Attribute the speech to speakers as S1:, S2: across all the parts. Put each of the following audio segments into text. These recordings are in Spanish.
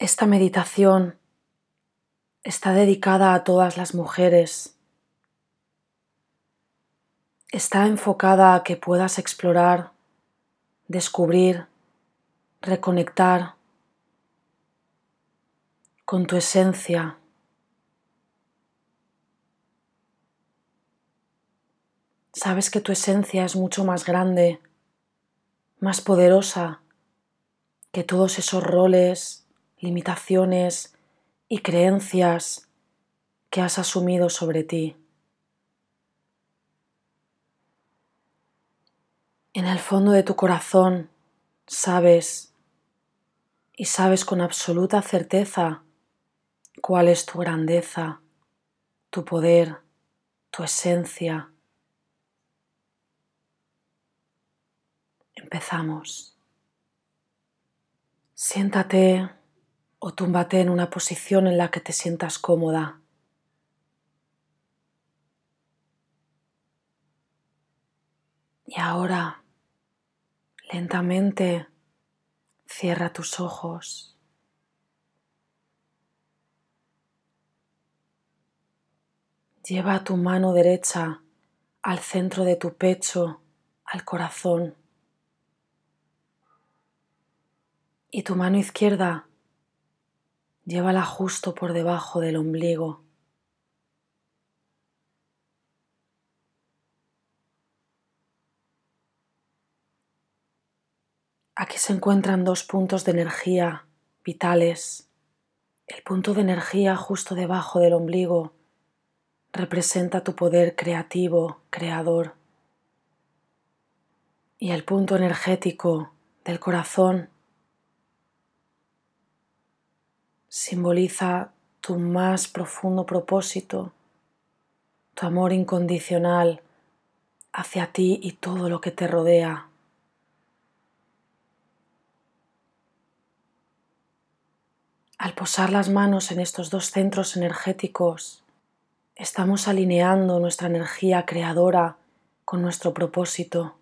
S1: Esta meditación está dedicada a todas las mujeres. Está enfocada a que puedas explorar, descubrir, reconectar con tu esencia. Sabes que tu esencia es mucho más grande, más poderosa que todos esos roles, limitaciones y creencias que has asumido sobre ti. En el fondo de tu corazón sabes y sabes con absoluta certeza cuál es tu grandeza, tu poder, tu esencia. Empezamos. Siéntate o túmbate en una posición en la que te sientas cómoda. Y ahora, lentamente, cierra tus ojos. Lleva tu mano derecha al centro de tu pecho, al corazón. Y tu mano izquierda llévala justo por debajo del ombligo. Aquí se encuentran dos puntos de energía vitales. El punto de energía justo debajo del ombligo representa tu poder creativo, creador. Y el punto energético del corazón simboliza tu más profundo propósito, tu amor incondicional hacia ti y todo lo que te rodea. Al posar las manos en estos dos centros energéticos, estamos alineando nuestra energía creadora con nuestro propósito.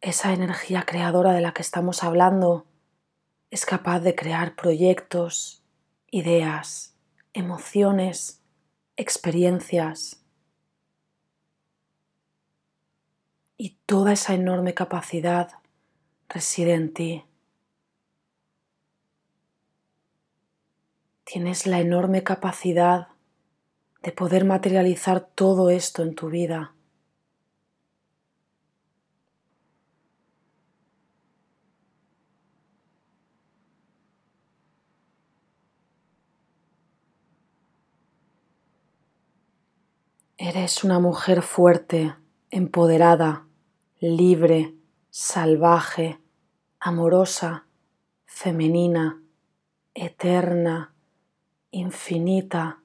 S1: Esa energía creadora de la que estamos hablando es capaz de crear proyectos, ideas, emociones, experiencias. Y toda esa enorme capacidad reside en ti. Tienes la enorme capacidad de poder materializar todo esto en tu vida. Eres una mujer fuerte, empoderada, libre, salvaje, amorosa, femenina, eterna, infinita,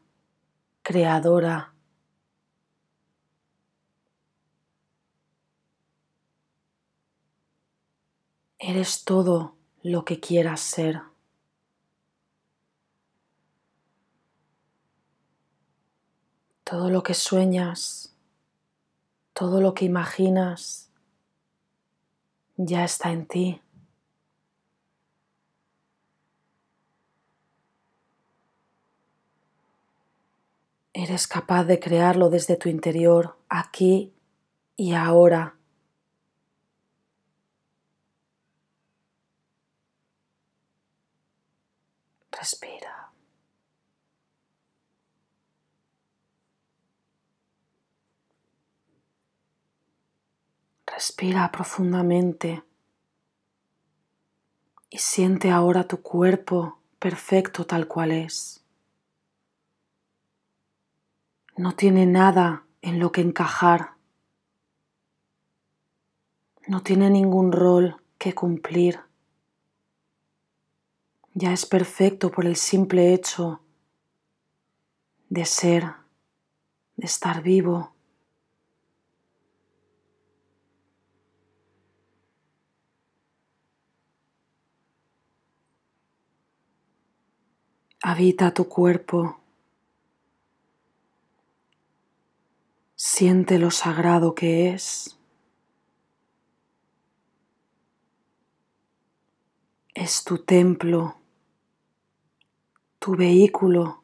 S1: creadora. Eres todo lo que quieras ser. Todo lo que sueñas, todo lo que imaginas, ya está en ti. Eres capaz de crearlo desde tu interior, aquí y ahora. Respira. Respira profundamente y siente ahora tu cuerpo perfecto tal cual es. No tiene nada en lo que encajar. No tiene ningún rol que cumplir. Ya es perfecto por el simple hecho de ser, de estar vivo. Habita tu cuerpo. Siente lo sagrado que es. es tu templo, tu vehículo.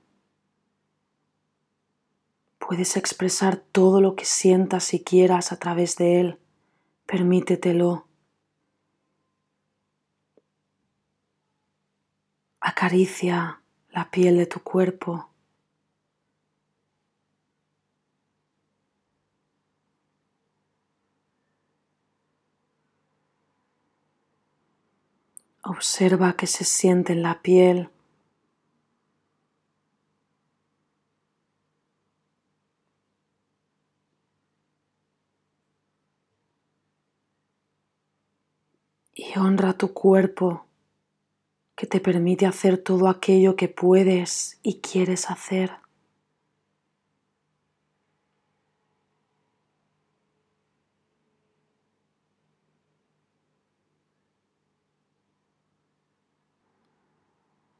S1: Puedes expresar todo lo que sientas y quieras a través de él. Permítetelo. Acaricia la piel de tu cuerpo. Observa qué se siente en la piel. Y honra tu cuerpo que te permite hacer todo aquello que puedes y quieres hacer.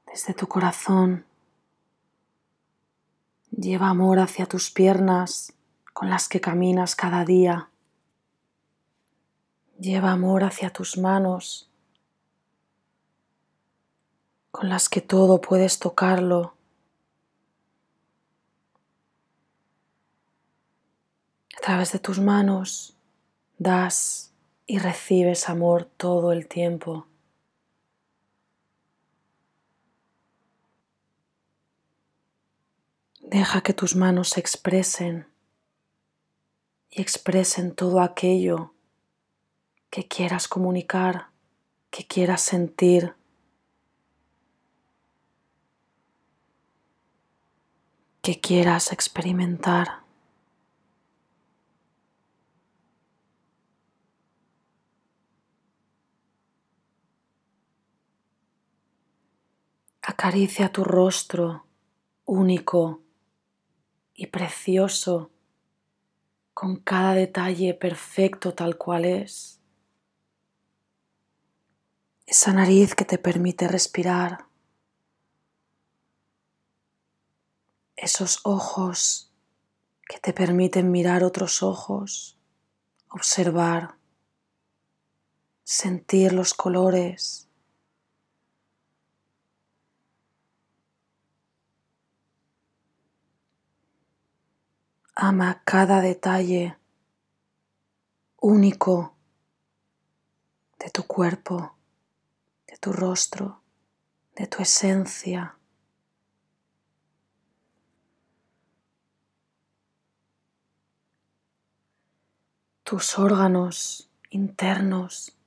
S1: desde tu corazón. Lleva amor hacia tus piernas con las que caminas cada día. Lleva amor hacia tus manos con las que todo puedes tocarlo. A través de tus manos das y recibes amor todo el tiempo. Deja que tus manos se expresen y expresen todo aquello que quieras comunicar, que quieras sentir. Que quieras experimentar. Acaricia tu rostro único y precioso con cada detalle perfecto tal cual es. Esa nariz que te permite respirar. Esos ojos que te permiten mirar otros ojos, observar, sentir los colores, Ama cada detalle único de tu cuerpo, de tu rostro, de tu esencia. Tus órganos internos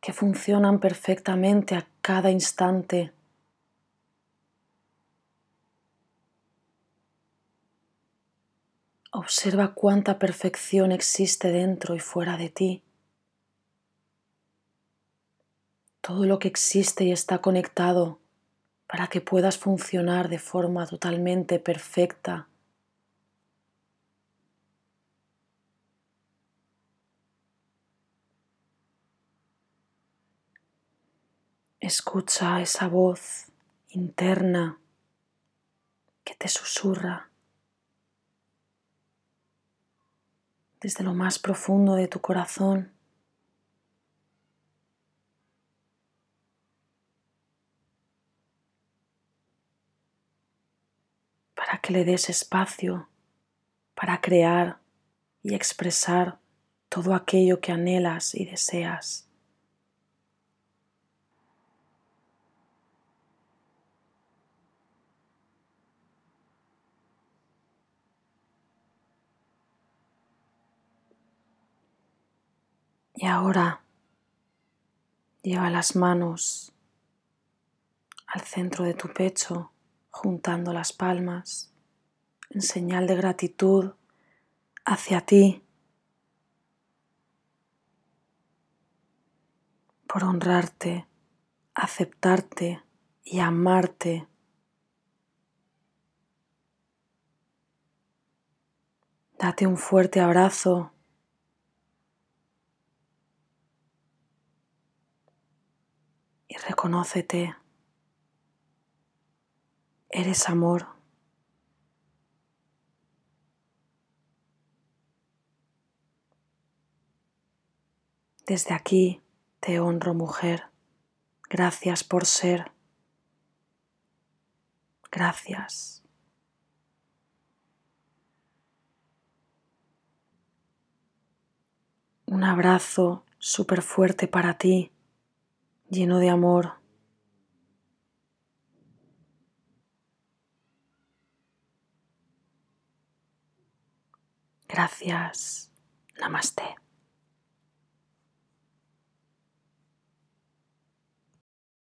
S1: que funcionan perfectamente a cada instante. Observa cuánta perfección existe dentro y fuera de ti. Todo lo que existe y está conectado para que puedas funcionar de forma totalmente perfecta. Escucha esa voz interna que te susurra. desde lo más profundo de tu corazón. para que le des espacio para crear y expresar todo aquello que anhelas y deseas. Y ahora lleva las manos al centro de tu pecho, juntando las palmas, en señal de gratitud hacia ti por honrarte, aceptarte y amarte. Date un fuerte abrazo y reconócete. Eres amor. Desde aquí te honro mujer. Gracias por ser. Gracias. Un abrazo súper fuerte para ti, lleno de amor. Gracias. Namaste.